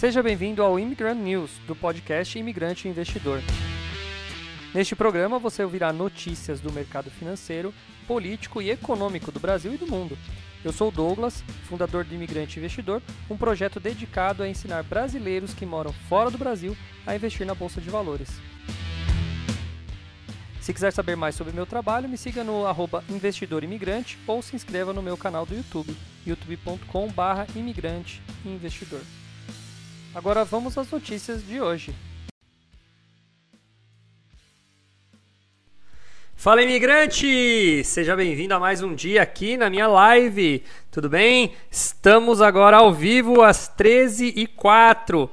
Seja bem-vindo ao Immigrant News, do podcast Imigrante Investidor. Neste programa você ouvirá notícias do mercado financeiro, político e econômico do Brasil e do mundo. Eu sou Douglas, fundador do Imigrante Investidor, um projeto dedicado a ensinar brasileiros que moram fora do Brasil a investir na bolsa de valores. Se quiser saber mais sobre meu trabalho, me siga no investidorimigrante ou se inscreva no meu canal do YouTube, youtube.com.br imigrante investidor. Agora vamos às notícias de hoje. Fala imigrante! Seja bem-vindo a mais um dia aqui na minha live. Tudo bem? Estamos agora ao vivo às 13h04.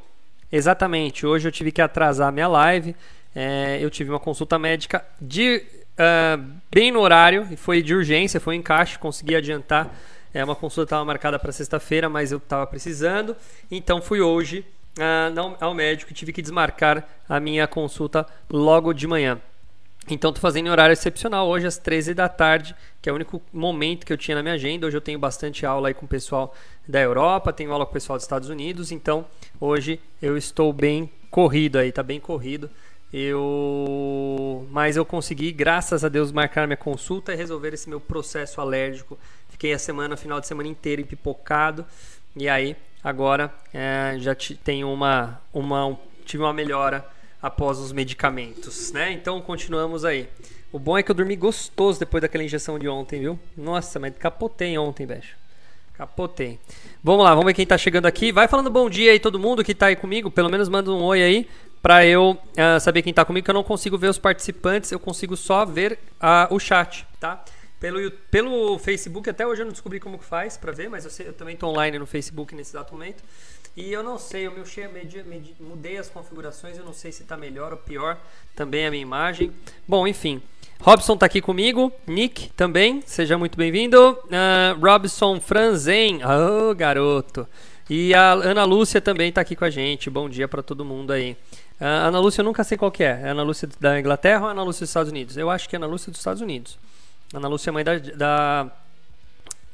Exatamente, hoje eu tive que atrasar a minha live. É, eu tive uma consulta médica de, uh, bem no horário, e foi de urgência, foi um encaixe, consegui adiantar. É, uma consulta estava marcada para sexta-feira, mas eu estava precisando, então fui hoje uh, ao médico e tive que desmarcar a minha consulta logo de manhã. Então estou fazendo em horário excepcional hoje às 13 da tarde, que é o único momento que eu tinha na minha agenda. Hoje eu tenho bastante aula aí com o pessoal da Europa, tenho aula com o pessoal dos Estados Unidos, então hoje eu estou bem corrido aí, tá bem corrido. Eu mas eu consegui, graças a Deus, marcar minha consulta e resolver esse meu processo alérgico. Fiquei a semana, final de semana inteira empipocado. E aí, agora é, já tenho uma, uma tive uma melhora após os medicamentos, né? Então continuamos aí. O bom é que eu dormi gostoso depois daquela injeção de ontem, viu? Nossa, mas capotei ontem, bicho. Capotei. Vamos lá, vamos ver quem tá chegando aqui. Vai falando bom dia aí todo mundo que tá aí comigo. Pelo menos manda um oi aí para eu uh, saber quem tá comigo, que eu não consigo ver os participantes, eu consigo só ver uh, o chat, tá? Pelo, pelo Facebook, até hoje eu não descobri como que faz para ver, mas eu, sei, eu também tô online no Facebook nesse exato momento. E eu não sei, medi, mudei as configurações, eu não sei se está melhor ou pior também a minha imagem. Bom, enfim. Robson está aqui comigo, Nick também, seja muito bem-vindo. Uh, Robson Franzen, oh garoto. E a Ana Lúcia também está aqui com a gente. Bom dia para todo mundo aí. Uh, Ana Lúcia eu nunca sei qual que é. É Ana Lúcia da Inglaterra ou Ana Lúcia dos Estados Unidos? Eu acho que é Ana Lúcia dos Estados Unidos. Ana Lúcia é mãe da, da,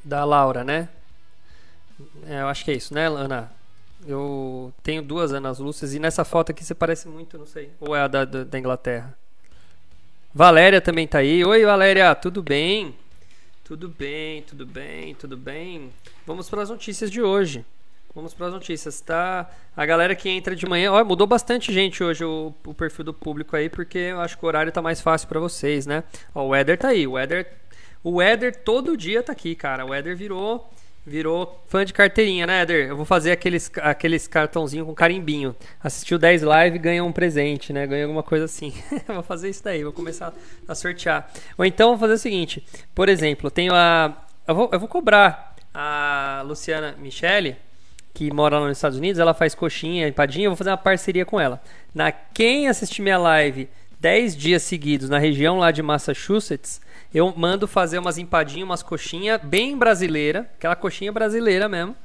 da Laura, né? É, eu acho que é isso, né, Ana? Eu tenho duas Anas Lúcias e nessa foto aqui você parece muito, não sei. Ou é a da, da, Inglaterra? Valéria também tá aí. Oi, Valéria, tudo bem? Tudo bem, tudo bem, tudo bem. Vamos para as notícias de hoje. Vamos para as notícias, tá? A galera que entra de manhã, ó, mudou bastante gente hoje o, o, perfil do público aí, porque eu acho que o horário tá mais fácil para vocês, né? Ó, o Eder tá aí. O Eder, o Eder todo dia tá aqui, cara. O Eder virou Virou fã de carteirinha, né, Eder? Eu vou fazer aqueles, aqueles cartãozinho com carimbinho. Assistiu 10 live ganha um presente, né? Ganha alguma coisa assim. vou fazer isso daí, vou começar a sortear. Ou então vou fazer o seguinte: por exemplo, tenho a. Eu vou, eu vou cobrar a Luciana Michele, que mora lá nos Estados Unidos, ela faz coxinha, empadinha, eu vou fazer uma parceria com ela. Na quem assistir minha live 10 dias seguidos na região lá de Massachusetts, eu mando fazer umas empadinhas, umas coxinhas bem brasileira, aquela coxinha brasileira mesmo,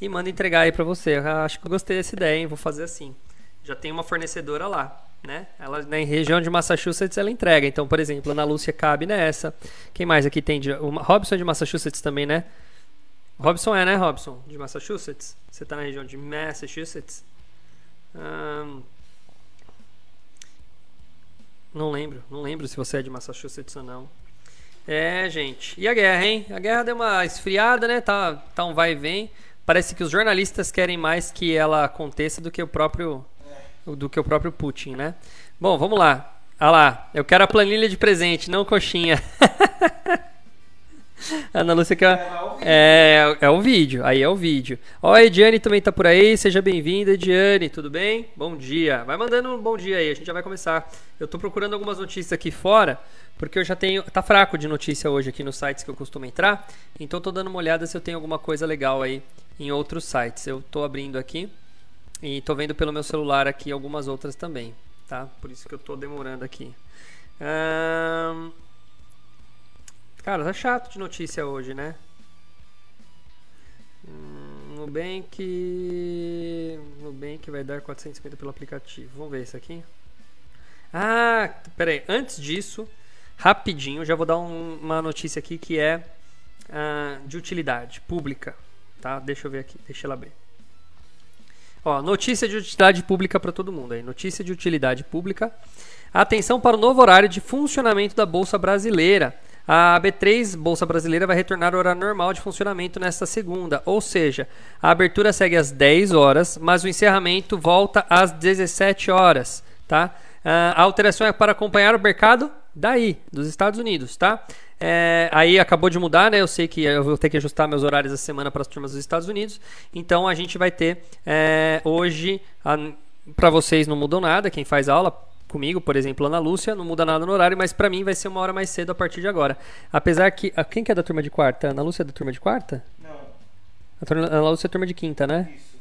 e mando entregar aí para você. Eu acho que eu gostei dessa ideia, hein? Vou fazer assim. Já tem uma fornecedora lá, né? Ela na região de Massachusetts ela entrega. Então, por exemplo, Ana Lúcia cabe nessa. Quem mais aqui tem? De, o Robson é de Massachusetts também, né? Robson é, né, Robson? De Massachusetts? Você tá na região de Massachusetts? não lembro, não lembro se você é de Massachusetts ou não. É, gente. E a guerra, hein? A guerra deu uma esfriada, né? Tá, tá um vai e vem. Parece que os jornalistas querem mais que ela aconteça do que o próprio do que o próprio Putin, né? Bom, vamos lá. Ah lá, eu quero a planilha de presente, não coxinha. Ana Lúcia quer. É, é, é o vídeo, aí é o vídeo. Ó, a Ediane também tá por aí, seja bem-vinda, Ediane, tudo bem? Bom dia. Vai mandando um bom dia aí, a gente já vai começar. Eu tô procurando algumas notícias aqui fora, porque eu já tenho. Tá fraco de notícia hoje aqui nos sites que eu costumo entrar, então tô dando uma olhada se eu tenho alguma coisa legal aí em outros sites. Eu tô abrindo aqui e tô vendo pelo meu celular aqui algumas outras também, tá? Por isso que eu tô demorando aqui. Ahn. Cara, tá chato de notícia hoje, né? Hum, Nubank. Nubank vai dar 450 pelo aplicativo. Vamos ver isso aqui. Ah, peraí. Antes disso, rapidinho, já vou dar um, uma notícia aqui que é uh, de utilidade pública. Tá? Deixa eu ver aqui. Deixa ela abrir. Ó, notícia de utilidade pública para todo mundo aí. Notícia de utilidade pública. Atenção para o novo horário de funcionamento da Bolsa Brasileira. A B3 Bolsa Brasileira vai retornar ao horário normal de funcionamento nesta segunda, ou seja, a abertura segue às 10 horas, mas o encerramento volta às 17 horas, tá? Ah, a alteração é para acompanhar o mercado daí, dos Estados Unidos, tá? É, aí acabou de mudar, né? Eu sei que eu vou ter que ajustar meus horários da semana para as turmas dos Estados Unidos. Então a gente vai ter é, hoje, para vocês não mudou nada, quem faz aula comigo, por exemplo, Ana Lúcia, não muda nada no horário, mas para mim vai ser uma hora mais cedo a partir de agora. Apesar que. Quem que é da turma de quarta? Ana Lúcia é da turma de quarta? Não. A Ana Lúcia é turma de quinta, né? Isso.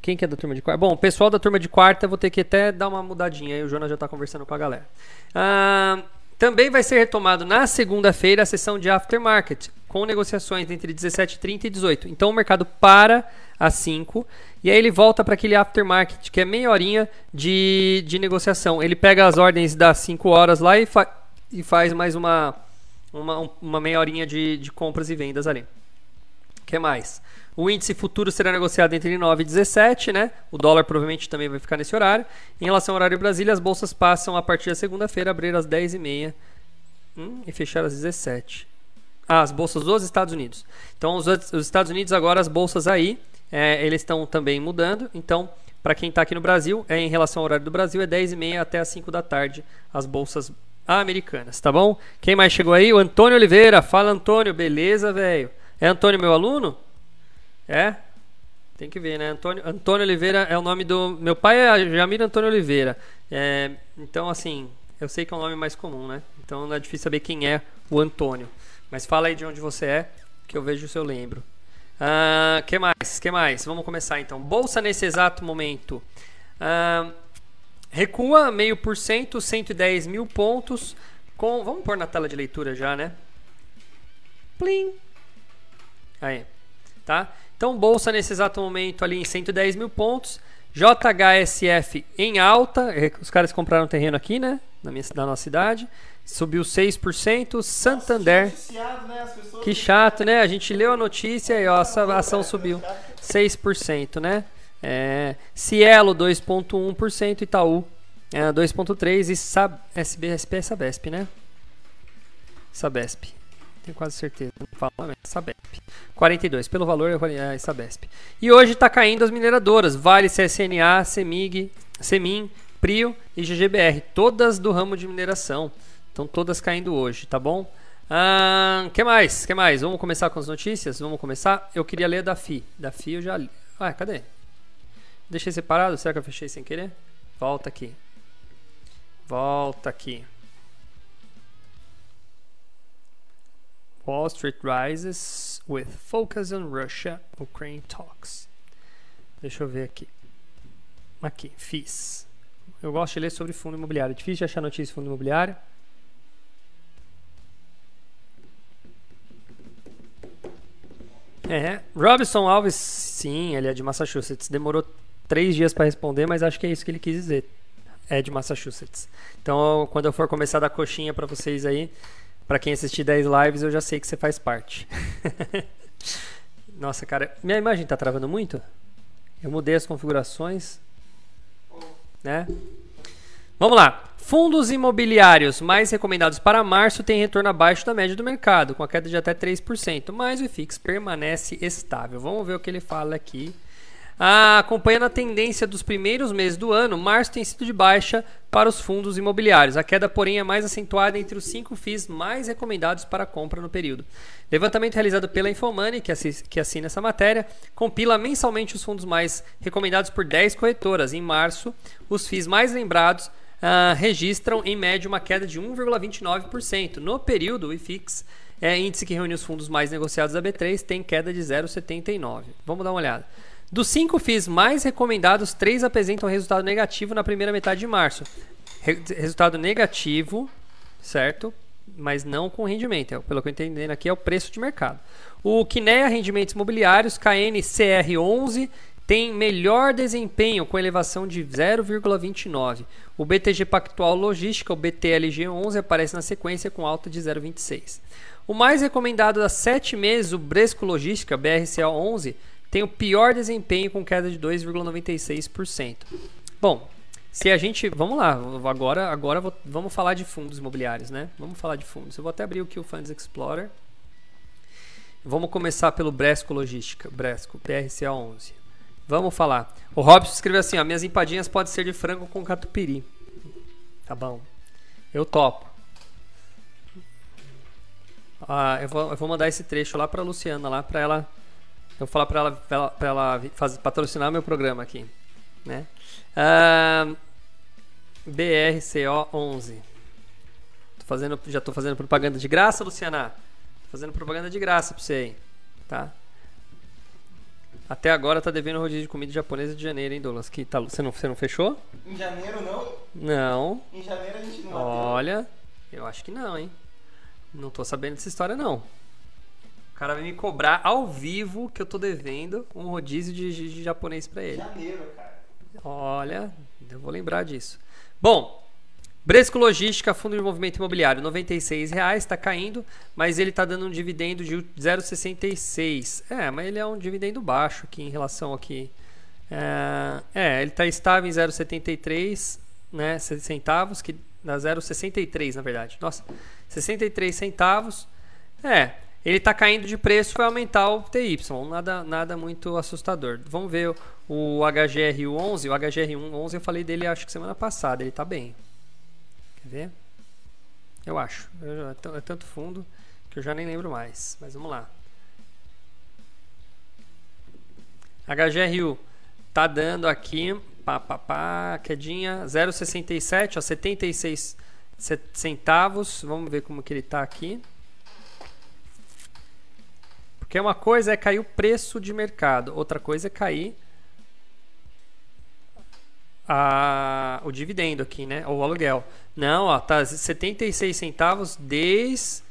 Quem que é da turma de quarta? Bom, o pessoal da turma de quarta vou ter que até dar uma mudadinha aí, o Jonas já está conversando com a galera. Ah, também vai ser retomado na segunda-feira a sessão de aftermarket, com negociações entre 17h30 e 18 Então o mercado para às 5 e aí ele volta para aquele aftermarket, que é meia horinha de, de negociação. Ele pega as ordens das 5 horas lá e, fa e faz mais uma, uma, uma meia horinha de, de compras e vendas ali. O que mais? O índice futuro será negociado entre 9 e 17, né? O dólar provavelmente também vai ficar nesse horário. Em relação ao horário Brasília, as bolsas passam a partir da segunda-feira, abrir às 10h30 hum, e fechar às 17 ah, as bolsas dos Estados Unidos. Então, os, os Estados Unidos agora, as bolsas aí, é, eles estão também mudando. Então, para quem está aqui no Brasil, é em relação ao horário do Brasil, é 10h30 até as 5 da tarde, as bolsas americanas, tá bom? Quem mais chegou aí? O Antônio Oliveira. Fala, Antônio. Beleza, velho? É Antônio meu aluno? É? Tem que ver, né? Antônio, Antônio Oliveira é o nome do. Meu pai é Jamir Antônio Oliveira. É, então, assim, eu sei que é um nome mais comum, né? Então não é difícil saber quem é o Antônio. Mas fala aí de onde você é, que eu vejo se eu lembro. Uh, que mais? Que mais? Vamos começar então. Bolsa nesse exato momento. Uh, recua meio por cento, 110 mil pontos. Com, vamos pôr na tela de leitura já, né? Plim. Aí, tá? Então, bolsa nesse exato momento ali em 110 mil pontos. JHSF em alta. Os caras compraram terreno aqui, né? Na, minha, na nossa cidade. Subiu 6%. Santander. Né? Que chato, né? A gente leu a notícia e ó, a ação subiu 6%, né? É, Cielo 2,1%, Itaú é, 2,3% e Sab, SBSP é Sabesp, né? Sabesp. Tenho quase certeza. Não fala, mas é Sabesp. 42. Pelo valor é Sabesp. E hoje está caindo as mineradoras. Vale, CSNA, CEMIG, CEMIN, Prio e GGBR. Todas do ramo de mineração. Estão todas caindo hoje, tá bom? Ah, que mais? Que mais? Vamos começar com as notícias? Vamos começar? Eu queria ler da FI. Da FI eu já li. Ah, cadê? Deixei separado? Será que eu fechei sem querer? Volta aqui. Volta aqui. Wall Street rises with focus on Russia Ukraine talks. Deixa eu ver aqui. Aqui, FIS. Eu gosto de ler sobre fundo imobiliário. É difícil de achar notícia de fundo imobiliário. É, Robson Alves, sim, ele é de Massachusetts. Demorou três dias para responder, mas acho que é isso que ele quis dizer. É de Massachusetts. Então, quando eu for começar a dar coxinha para vocês aí, para quem assistir 10 lives, eu já sei que você faz parte. Nossa, cara, minha imagem tá travando muito? Eu mudei as configurações, né? Vamos lá. Fundos imobiliários mais recomendados para março têm retorno abaixo da média do mercado, com a queda de até 3%, mas o IFIX permanece estável. Vamos ver o que ele fala aqui. Ah, acompanhando a tendência dos primeiros meses do ano, março tem sido de baixa para os fundos imobiliários. A queda, porém, é mais acentuada entre os cinco FIIs mais recomendados para compra no período. Levantamento realizado pela Infomoney, que assina essa matéria, compila mensalmente os fundos mais recomendados por 10 corretoras. Em março, os FIIs mais lembrados uh, registram em média uma queda de 1,29%. No período, o IFIX, é, índice que reúne os fundos mais negociados da B3, tem queda de 0,79%. Vamos dar uma olhada. Dos cinco FIIs mais recomendados, três apresentam resultado negativo na primeira metade de março. Re resultado negativo, certo? Mas não com rendimento. É, pelo que eu entendendo aqui, é o preço de mercado. O Kinea Rendimentos Imobiliários, KNCR11, tem melhor desempenho com elevação de 0,29. O BTG Pactual Logística, o BTLG11, aparece na sequência com alta de 0,26. O mais recomendado há 7 meses, o Bresco Logística, BRCA11, tem o pior desempenho com queda de 2,96%. Bom, se a gente, vamos lá, agora, agora vou, vamos falar de fundos imobiliários, né? Vamos falar de fundos. Eu vou até abrir aqui o Funds Explorer. Vamos começar pelo Bresco Logística, Bresco, BRCA 11. Vamos falar. O Robson escreveu assim, ó, minhas empadinhas podem ser de frango com catupiry. Tá bom. Eu topo. Ah, eu, vou, eu vou mandar esse trecho lá para Luciana, lá para ela. Eu vou falar para ela, pra ela, pra ela fazer, patrocinar meu programa aqui, né? Ah, BRCO 11. Tô fazendo, já estou fazendo propaganda de graça, Luciana. Tô fazendo propaganda de graça para você aí, tá? Até agora tá devendo rodízio de comida japonesa de janeiro, hein, Douglas? Que tá, você, não, você não fechou? Em janeiro não? Não. Em janeiro a gente não Olha, eu acho que não, hein? Não tô sabendo dessa história, não. O cara vai me cobrar ao vivo que eu tô devendo um rodízio de, de, de japonês pra ele. Janeiro, cara. Olha, eu vou lembrar disso. Bom, Bresco Logística, Fundo de Movimento Imobiliário, R$ 96,00, está caindo, mas ele está dando um dividendo de 0,66. É, mas ele é um dividendo baixo aqui em relação aqui. É, é ele está estável em 0,73 né, centavos, que dá 0,63 na verdade. Nossa, 63 centavos. É, ele está caindo de preço, vai aumentar o TY, nada, nada muito assustador. Vamos ver o HGR11, o HGR11 eu falei dele acho que semana passada, ele está bem. Ver? Eu acho. É tanto fundo que eu já nem lembro mais. Mas vamos lá. HGRU tá dando aqui pá, pá, pá, quedinha 0,67, ó, 76 centavos. Vamos ver como que ele tá aqui. Porque uma coisa é cair o preço de mercado, outra coisa é cair a, o dividendo aqui, né? O aluguel. Não, ó, tá 76 centavos desde,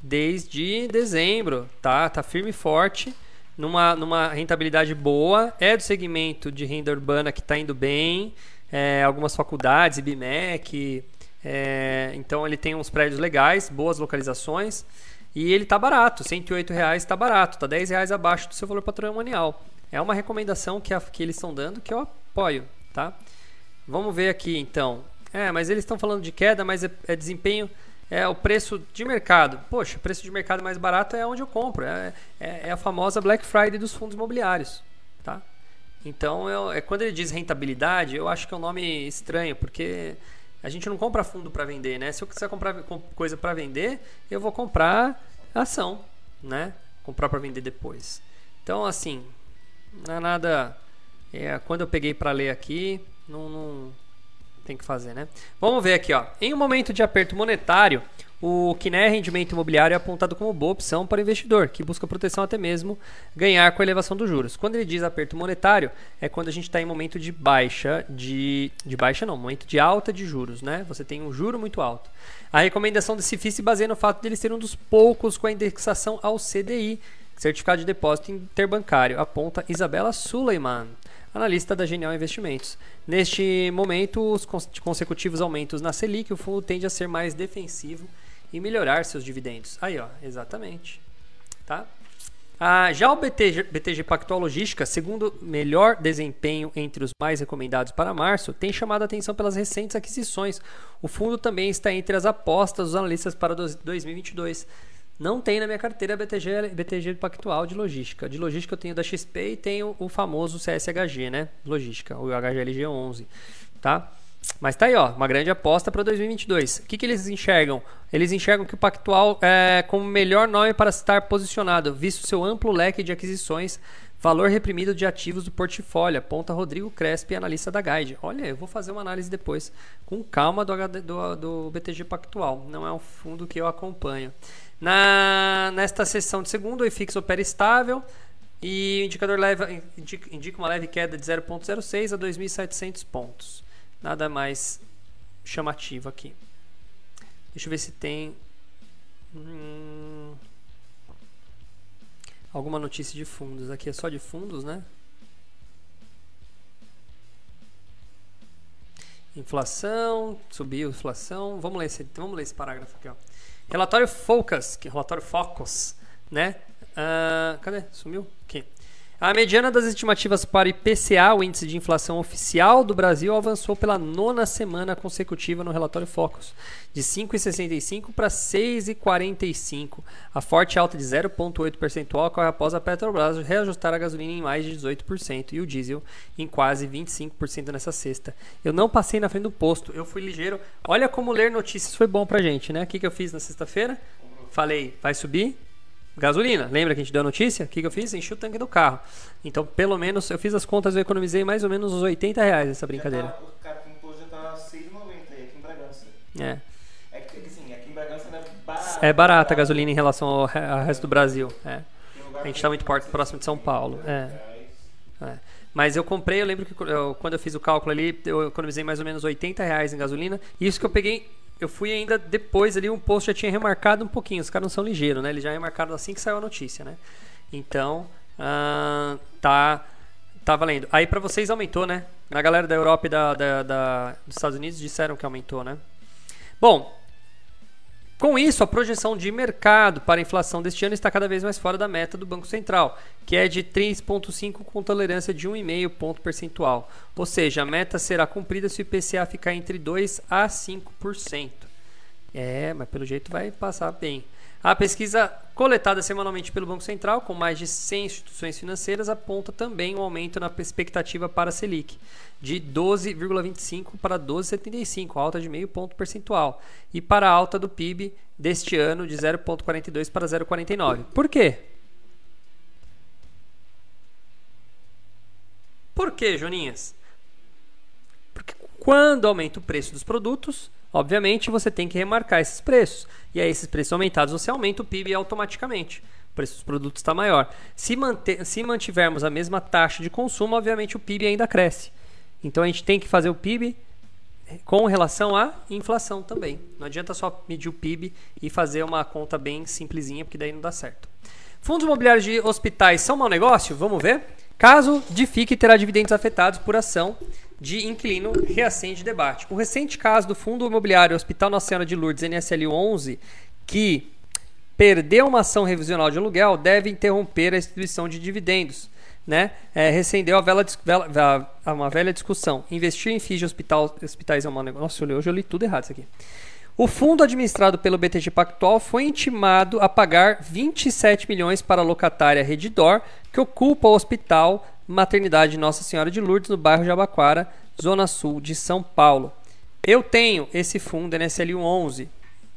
desde dezembro, tá? Tá firme e forte, numa, numa rentabilidade boa. É do segmento de renda urbana que está indo bem. É, algumas faculdades, IBMEC. É, então ele tem uns prédios legais, boas localizações. E ele tá barato, 108 reais tá barato, tá 10 reais abaixo do seu valor patrimonial. É uma recomendação que, a, que eles estão dando que eu apoio, tá? Vamos ver aqui então. É, mas eles estão falando de queda, mas é, é, desempenho, é o preço de mercado. Poxa, o preço de mercado mais barato é onde eu compro. É, é, é a famosa Black Friday dos fundos imobiliários. Tá? Então, eu, é, quando ele diz rentabilidade, eu acho que é um nome estranho, porque a gente não compra fundo para vender, né? Se eu quiser comprar coisa para vender, eu vou comprar ação, né? Comprar para vender depois. Então, assim, não é nada. É, quando eu peguei para ler aqui, não, não tem que fazer, né? Vamos ver aqui, ó. Em um momento de aperto monetário, o que é rendimento imobiliário é apontado como boa opção para o investidor, que busca proteção até mesmo ganhar com a elevação dos juros. Quando ele diz aperto monetário, é quando a gente está em momento de baixa, de, de baixa não, momento de alta de juros, né? Você tem um juro muito alto. A recomendação desse FII se baseia no fato de ele ser um dos poucos com a indexação ao CDI, Certificado de Depósito Interbancário, aponta Isabela Suleiman analista da Genial Investimentos. Neste momento, os consecutivos aumentos na Selic, o fundo tende a ser mais defensivo e melhorar seus dividendos. Aí, ó, exatamente. Tá? Ah, já o BTG, BTG Pactual Logística, segundo melhor desempenho entre os mais recomendados para março, tem chamado a atenção pelas recentes aquisições. O fundo também está entre as apostas dos analistas para 2022. Não tem na minha carteira BTG, BTG Pactual de logística. De logística eu tenho da XP e tenho o famoso CSHG, né? Logística, o HGLG11, tá? Mas tá aí, ó, uma grande aposta para 2022. O que, que eles enxergam? Eles enxergam que o Pactual é como o melhor nome para estar posicionado, visto seu amplo leque de aquisições, valor reprimido de ativos do portfólio, aponta Rodrigo Crespi, analista da Guide. Olha, eu vou fazer uma análise depois, com calma, do, HD, do, do BTG Pactual. Não é um fundo que eu acompanho. Na, nesta sessão de segundo, o IFIX opera estável e o indicador leva, indica, indica uma leve queda de 0,06 a 2.700 pontos. Nada mais chamativo aqui. Deixa eu ver se tem hum, alguma notícia de fundos. Aqui é só de fundos, né? Inflação, subiu inflação. Vamos ler esse, vamos ler esse parágrafo aqui, ó. Relatório Focus, que é relatório Focus, né? Uh, cadê? Sumiu? Aqui. A mediana das estimativas para IPCA, o índice de inflação oficial do Brasil, avançou pela nona semana consecutiva no relatório Focus, de 5,65 para 6,45. A forte alta de 0,8 percentual ocorre após a Petrobras reajustar a gasolina em mais de 18% e o diesel em quase 25% nessa sexta. Eu não passei na frente do posto, eu fui ligeiro. Olha como ler notícias foi bom pra gente, né? O que, que eu fiz na sexta-feira? Falei, vai subir? Gasolina, lembra que a gente deu a notícia? O que, que eu fiz? Enchi o tanque do carro. Então, pelo menos, eu fiz as contas, eu economizei mais ou menos uns 80 reais nessa brincadeira. Já tá, o cara que impôs já tá 6,90 aí aqui em Bragança. É. É que assim, aqui em Bragança é barato. É barata a gasolina em relação ao, ao resto do Brasil. É. A gente que tá muito por- próximo de São Paulo. É. É. Mas eu comprei, eu lembro que eu- quando eu fiz o cálculo ali, eu economizei mais ou menos 80 reais em gasolina. Isso que eu peguei, eu fui ainda depois ali, um posto já tinha remarcado um pouquinho. Os caras não são ligeiros, né? Eles já remarcaram assim que saiu a notícia, né? Então, ah, tá, tá valendo. Aí pra vocês aumentou, né? Na galera da Europa e da, da- da- dos Estados Unidos disseram que aumentou, né? Bom, com isso, a projeção de mercado para a inflação deste ano está cada vez mais fora da meta do Banco Central, que é de 3,5 com tolerância de 1,5 ponto percentual. Ou seja, a meta será cumprida se o IPCA ficar entre 2 a 5%. É, mas pelo jeito vai passar bem. A pesquisa coletada semanalmente pelo Banco Central, com mais de 100 instituições financeiras, aponta também um aumento na expectativa para a Selic, de 12,25 para 12,75, alta de meio ponto percentual, e para a alta do PIB deste ano de 0,42 para 0,49. Por quê? Por quê, Joninhas? Porque quando aumenta o preço dos produtos, obviamente você tem que remarcar esses preços. E aí, esses preços aumentados, você aumenta o PIB automaticamente. O preço dos produtos está maior. Se, manter, se mantivermos a mesma taxa de consumo, obviamente o PIB ainda cresce. Então a gente tem que fazer o PIB com relação à inflação também. Não adianta só medir o PIB e fazer uma conta bem simplesinha, porque daí não dá certo. Fundos imobiliários de hospitais são mau negócio? Vamos ver. Caso de FIC terá dividendos afetados por ação de inquilino reacende debate. O recente caso do Fundo Imobiliário Hospital Nossa Senhora de Lourdes, NSL 11, que perdeu uma ação revisional de aluguel, deve interromper a distribuição de dividendos. Né? É, recendeu a vela, vela, uma velha discussão. Investir em FIIs de hospital, hospitais é um negócio. Nossa, hoje eu li tudo errado isso aqui. O fundo administrado pelo BTG Pactual foi intimado a pagar 27 milhões para a locatária Redidor, que ocupa o hospital Maternidade Nossa Senhora de Lourdes, no bairro Jabaquara, zona sul de São Paulo. Eu tenho esse fundo NSL 11,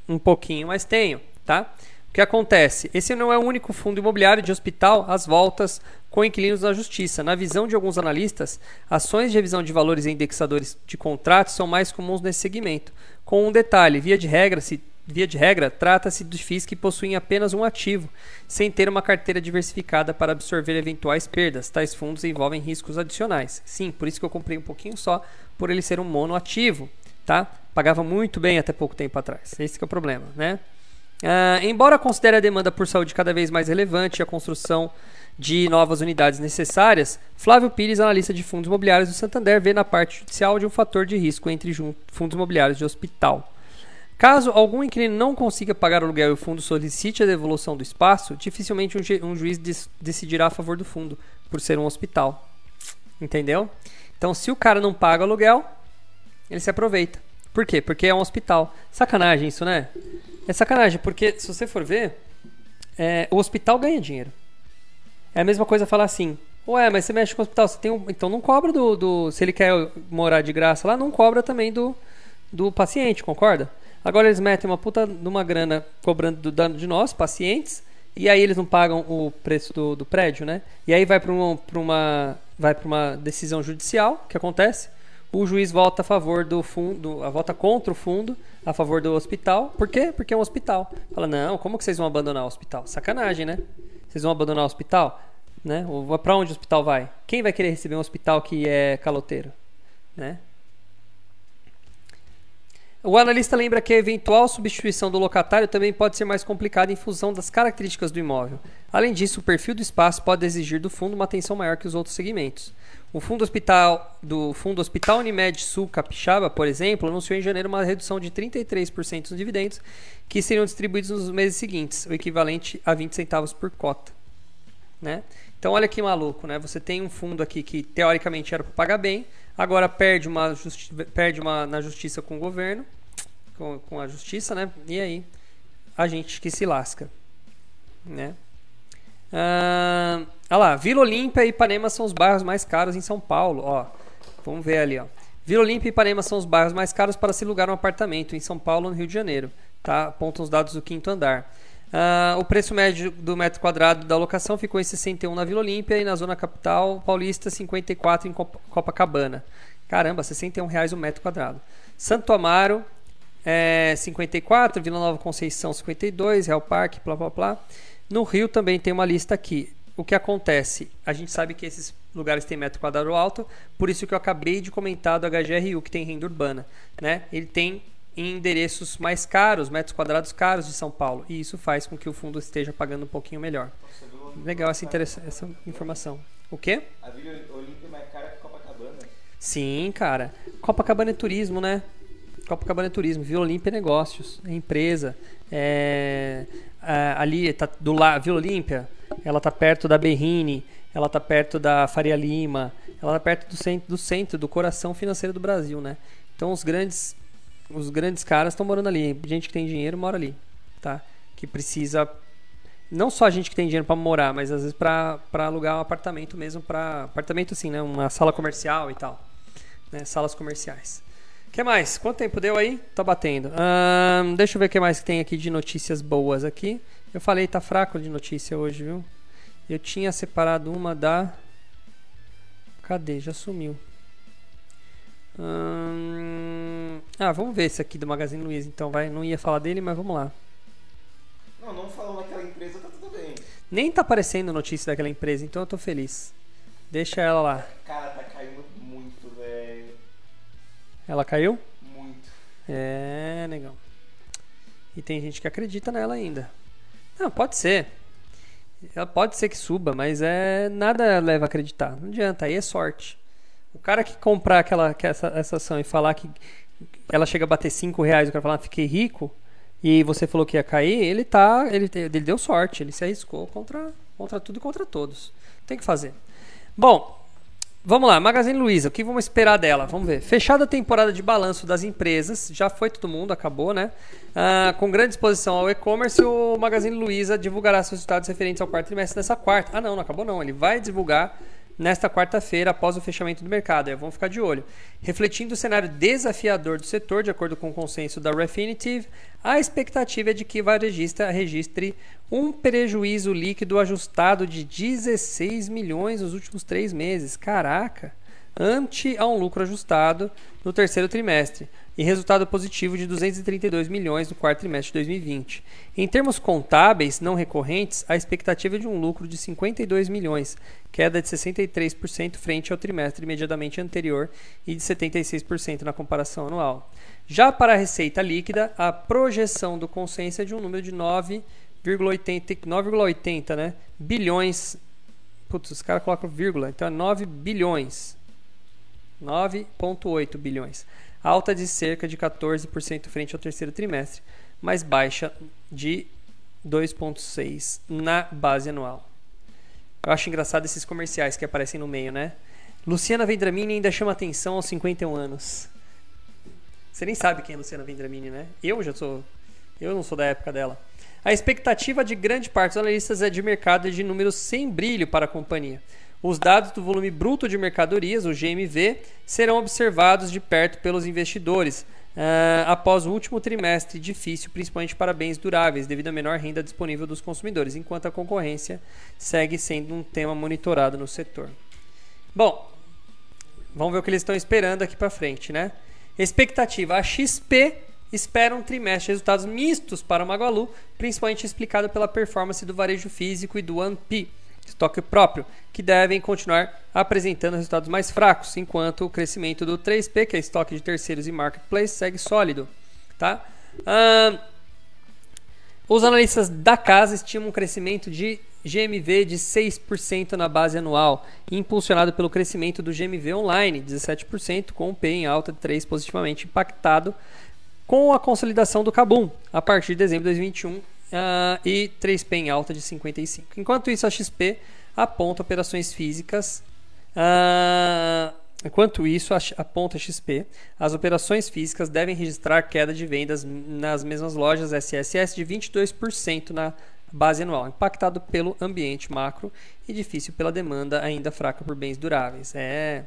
um pouquinho, mas tenho, tá? O que acontece? Esse não é o único fundo imobiliário de hospital às voltas com inquilinos na justiça. Na visão de alguns analistas, ações de revisão de valores e indexadores de contratos são mais comuns nesse segmento. Com um detalhe, via de regra, se Via de regra, trata-se de FIIs que possuem apenas um ativo, sem ter uma carteira diversificada para absorver eventuais perdas. Tais fundos envolvem riscos adicionais. Sim, por isso que eu comprei um pouquinho só, por ele ser um monoativo, tá? Pagava muito bem até pouco tempo atrás. Esse é o problema, né? Ah, embora considere a demanda por saúde cada vez mais relevante e a construção de novas unidades necessárias, Flávio Pires, analista de fundos imobiliários do Santander, vê na parte judicial de um fator de risco entre fundos imobiliários de hospital. Caso algum inquilino não consiga pagar o aluguel e o fundo solicite a devolução do espaço, dificilmente um, ju um juiz decidirá a favor do fundo, por ser um hospital. Entendeu? Então, se o cara não paga o aluguel, ele se aproveita. Por quê? Porque é um hospital. Sacanagem isso, né? É sacanagem, porque se você for ver, é, o hospital ganha dinheiro. É a mesma coisa falar assim: Ué, mas você mexe com o hospital, você tem um... então não cobra do, do. Se ele quer morar de graça lá, não cobra também do, do paciente, concorda? Agora eles metem uma puta numa grana cobrando do dano de nós, pacientes, e aí eles não pagam o preço do, do prédio, né? E aí vai para uma, uma, vai uma decisão judicial, que acontece, o juiz vota a favor do fundo, a vota contra o fundo, a favor do hospital. Por quê? Porque é um hospital. Fala, não, como que vocês vão abandonar o hospital? Sacanagem, né? Vocês vão abandonar o hospital? Né? Para onde o hospital vai? Quem vai querer receber um hospital que é caloteiro? Né? O analista lembra que a eventual substituição do locatário também pode ser mais complicada em função das características do imóvel. Além disso, o perfil do espaço pode exigir do fundo uma atenção maior que os outros segmentos. O fundo hospital do Fundo Hospital Unimed Sul Capixaba, por exemplo, anunciou em janeiro uma redução de 33% nos dividendos que seriam distribuídos nos meses seguintes, o equivalente a 20 centavos por cota. Né? Então olha que maluco, né? Você tem um fundo aqui que teoricamente era para pagar bem, agora perde uma, perde uma na justiça com o governo, com, com a justiça, né? E aí a gente que se lasca, né? Ah, olha lá, Vila Olímpia e Ipanema são os bairros mais caros em São Paulo, ó. Vamos ver ali, ó. Vila Olímpia e Ipanema são os bairros mais caros para se alugar um apartamento em São Paulo, no Rio de Janeiro, tá? Apontam os dados do quinto andar. Uh, o preço médio do metro quadrado da locação ficou em 61 na Vila Olímpia e na zona capital paulista 54 em Copacabana. Caramba, 61 reais o metro quadrado. Santo Amaro é 54, Vila Nova Conceição 52, Real Parque, blá blá blá. No Rio também tem uma lista aqui. O que acontece? A gente sabe que esses lugares têm metro quadrado alto, por isso que eu acabei de comentar do HGRU, que tem renda urbana. Né? Ele tem em endereços mais caros, metros quadrados caros de São Paulo. E isso faz com que o fundo esteja pagando um pouquinho melhor. Legal essa, essa informação. O quê? A Vila Olímpia é mais cara que Copacabana. Sim, cara. Copacabana é turismo, né? Copacabana é turismo. Vila Olímpia é negócios, é empresa. É, é, ali tá do lado, Vila Olímpia, ela tá perto da Berrine, ela tá perto da Faria Lima, ela tá perto do centro, do centro, do coração financeiro do Brasil, né? Então os grandes os grandes caras estão morando ali. Gente que tem dinheiro mora ali, tá? Que precisa não só a gente que tem dinheiro para morar, mas às vezes para alugar um apartamento mesmo para apartamento assim, né? Uma sala comercial e tal, né? Salas comerciais. que mais? Quanto tempo deu aí? Tá batendo. deixa eu ver o que mais que tem aqui de notícias boas aqui. Eu falei tá fraco de notícia hoje, viu? Eu tinha separado uma da Cadê? Já sumiu. Hum... Ah, vamos ver esse aqui do Magazine Luiza. Então, vai. Não ia falar dele, mas vamos lá. Não, não falando daquela empresa, tá tudo bem. Nem tá aparecendo notícia daquela empresa, então eu tô feliz. Deixa ela lá. Cara, tá caindo muito, velho. Ela caiu? Muito. É, legal. E tem gente que acredita nela ainda. Não, pode ser. Ela pode ser que suba, mas é nada leva a acreditar. Não adianta, aí é sorte. O cara que comprar aquela, que essa, essa ação e falar que ela chega a bater 5 reais, o cara falar, ah, fiquei rico, e você falou que ia cair, ele tá. Ele, ele deu sorte, ele se arriscou contra, contra tudo e contra todos. Tem que fazer. Bom, vamos lá, Magazine Luiza, o que vamos esperar dela? Vamos ver. Fechada a temporada de balanço das empresas, já foi todo mundo, acabou, né? Ah, com grande exposição ao e-commerce, o Magazine Luiza divulgará seus resultados referentes ao quarto trimestre dessa quarta. Ah, não, não acabou não. Ele vai divulgar nesta quarta-feira, após o fechamento do mercado. Aí vamos ficar de olho. Refletindo o cenário desafiador do setor, de acordo com o consenso da Refinitiv, a expectativa é de que varejista registre um prejuízo líquido ajustado de 16 milhões nos últimos três meses. Caraca! Ante a um lucro ajustado no terceiro trimestre e resultado positivo de 232 milhões no quarto trimestre de 2020. Em termos contábeis não recorrentes, a expectativa é de um lucro de 52 milhões, queda de 63% frente ao trimestre imediatamente anterior e de 76% na comparação anual. Já para a receita líquida, a projeção do consenso é de um número de 9,80 né, bilhões. Putz, os caras colocam vírgula, então é 9 bilhões. 9,8 bilhões alta de cerca de 14% frente ao terceiro trimestre, mas baixa de 2,6% na base anual. Eu acho engraçado esses comerciais que aparecem no meio, né? Luciana Vendramini ainda chama atenção aos 51 anos. Você nem sabe quem é Luciana Vendramini, né? Eu já sou. Eu não sou da época dela. A expectativa de grande parte dos analistas é de mercado de números sem brilho para a companhia. Os dados do volume bruto de mercadorias, o GMV, serão observados de perto pelos investidores uh, após o último trimestre difícil, principalmente para bens duráveis, devido à menor renda disponível dos consumidores, enquanto a concorrência segue sendo um tema monitorado no setor. Bom, vamos ver o que eles estão esperando aqui para frente, né? Expectativa: a XP espera um trimestre de resultados mistos para o Magalu, principalmente explicado pela performance do varejo físico e do ANPI estoque próprio, que devem continuar apresentando resultados mais fracos, enquanto o crescimento do 3P, que é estoque de terceiros e marketplace, segue sólido. Tá? Ah, os analistas da casa estimam um crescimento de GMV de 6% na base anual, impulsionado pelo crescimento do GMV online, 17%, com o P em alta de 3 positivamente impactado com a consolidação do Kabum a partir de dezembro de 2021 uh, e 3P em alta de 55. Enquanto isso, a XP aponta operações físicas. Uh, enquanto isso, aponta XP, as operações físicas devem registrar queda de vendas nas mesmas lojas SSS de 22% na base anual, impactado pelo ambiente macro e difícil pela demanda ainda fraca por bens duráveis. É.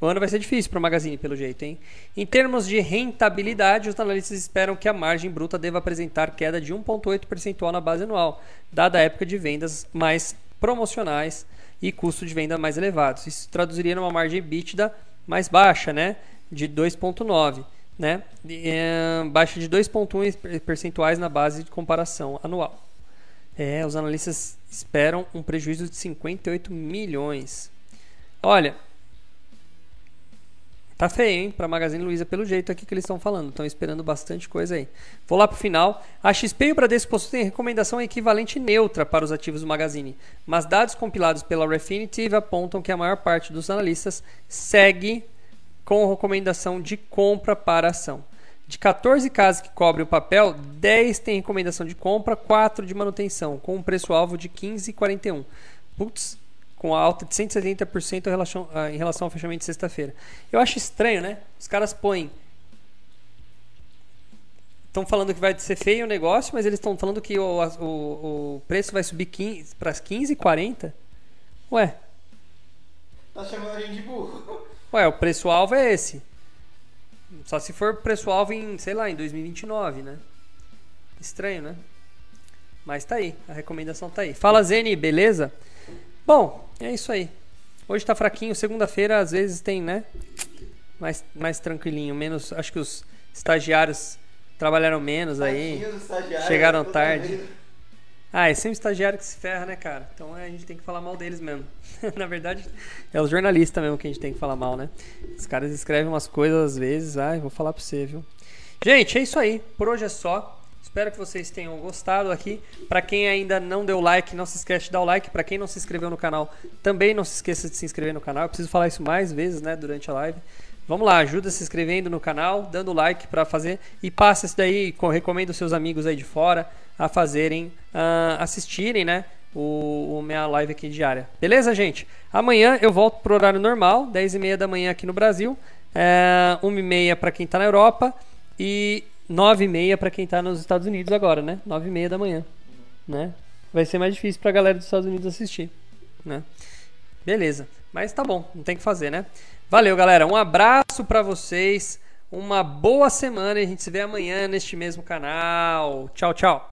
O ano vai ser difícil para o Magazine, pelo jeito, hein? Em termos de rentabilidade, os analistas esperam que a margem bruta deva apresentar queda de 1,8 percentual na base anual, dada a época de vendas mais promocionais e custo de venda mais elevados. Isso traduziria numa margem bítida mais baixa, né? De 2,9, né? É, baixa de 2,1 percentuais na base de comparação anual. É, os analistas esperam um prejuízo de 58 milhões. Olha, tá feio, hein, para Magazine Luiza pelo jeito aqui que eles estão falando. Estão esperando bastante coisa aí. Vou lá pro final. A XP e o Bradesco possuem recomendação equivalente neutra para os ativos do Magazine, mas dados compilados pela Refinitiv apontam que a maior parte dos analistas segue com recomendação de compra para ação. De 14 casas que cobrem o papel, 10 têm recomendação de compra, 4 de manutenção, com um preço-alvo de 15,41. Putz, com alta de 170% em relação, ah, em relação ao fechamento de sexta-feira. Eu acho estranho, né? Os caras põem. Estão falando que vai ser feio o negócio, mas eles estão falando que o, o, o preço vai subir para 15,40. Ué. Tá chamando a gente de burro. Ué, o preço-alvo é esse. Só se for preço-alvo em, sei lá, em 2029, né? Estranho, né? Mas tá aí, a recomendação tá aí. Fala Zene, beleza? Bom, é isso aí. Hoje tá fraquinho, segunda-feira às vezes tem, né? Mais, mais tranquilinho, menos. Acho que os estagiários trabalharam menos aí. Chegaram tarde. Ah, é sempre estagiário que se ferra, né, cara? Então a gente tem que falar mal deles mesmo. Na verdade, é os jornalistas mesmo que a gente tem que falar mal, né? Os caras escrevem umas coisas às vezes. Ai, vou falar pra você, viu? Gente, é isso aí. Por hoje é só. Espero que vocês tenham gostado aqui. Para quem ainda não deu like, não se esquece de dar o like. Para quem não se inscreveu no canal, também não se esqueça de se inscrever no canal. Eu preciso falar isso mais vezes, né, durante a live. Vamos lá, ajuda se inscrevendo no canal, dando like para fazer e passa isso daí, recomendo seus amigos aí de fora a fazerem, assistirem, né? O, o, minha live aqui diária. Beleza, gente? Amanhã eu volto pro horário normal, 10 e meia da manhã aqui no Brasil, é, 1 e meia para quem está na Europa e 9 e meia para quem está nos Estados Unidos agora, né? 9 e meia da manhã, né? Vai ser mais difícil para a galera dos Estados Unidos assistir, né? Beleza, mas tá bom, não tem que fazer, né? Valeu, galera. Um abraço para vocês. Uma boa semana e a gente se vê amanhã neste mesmo canal. Tchau, tchau.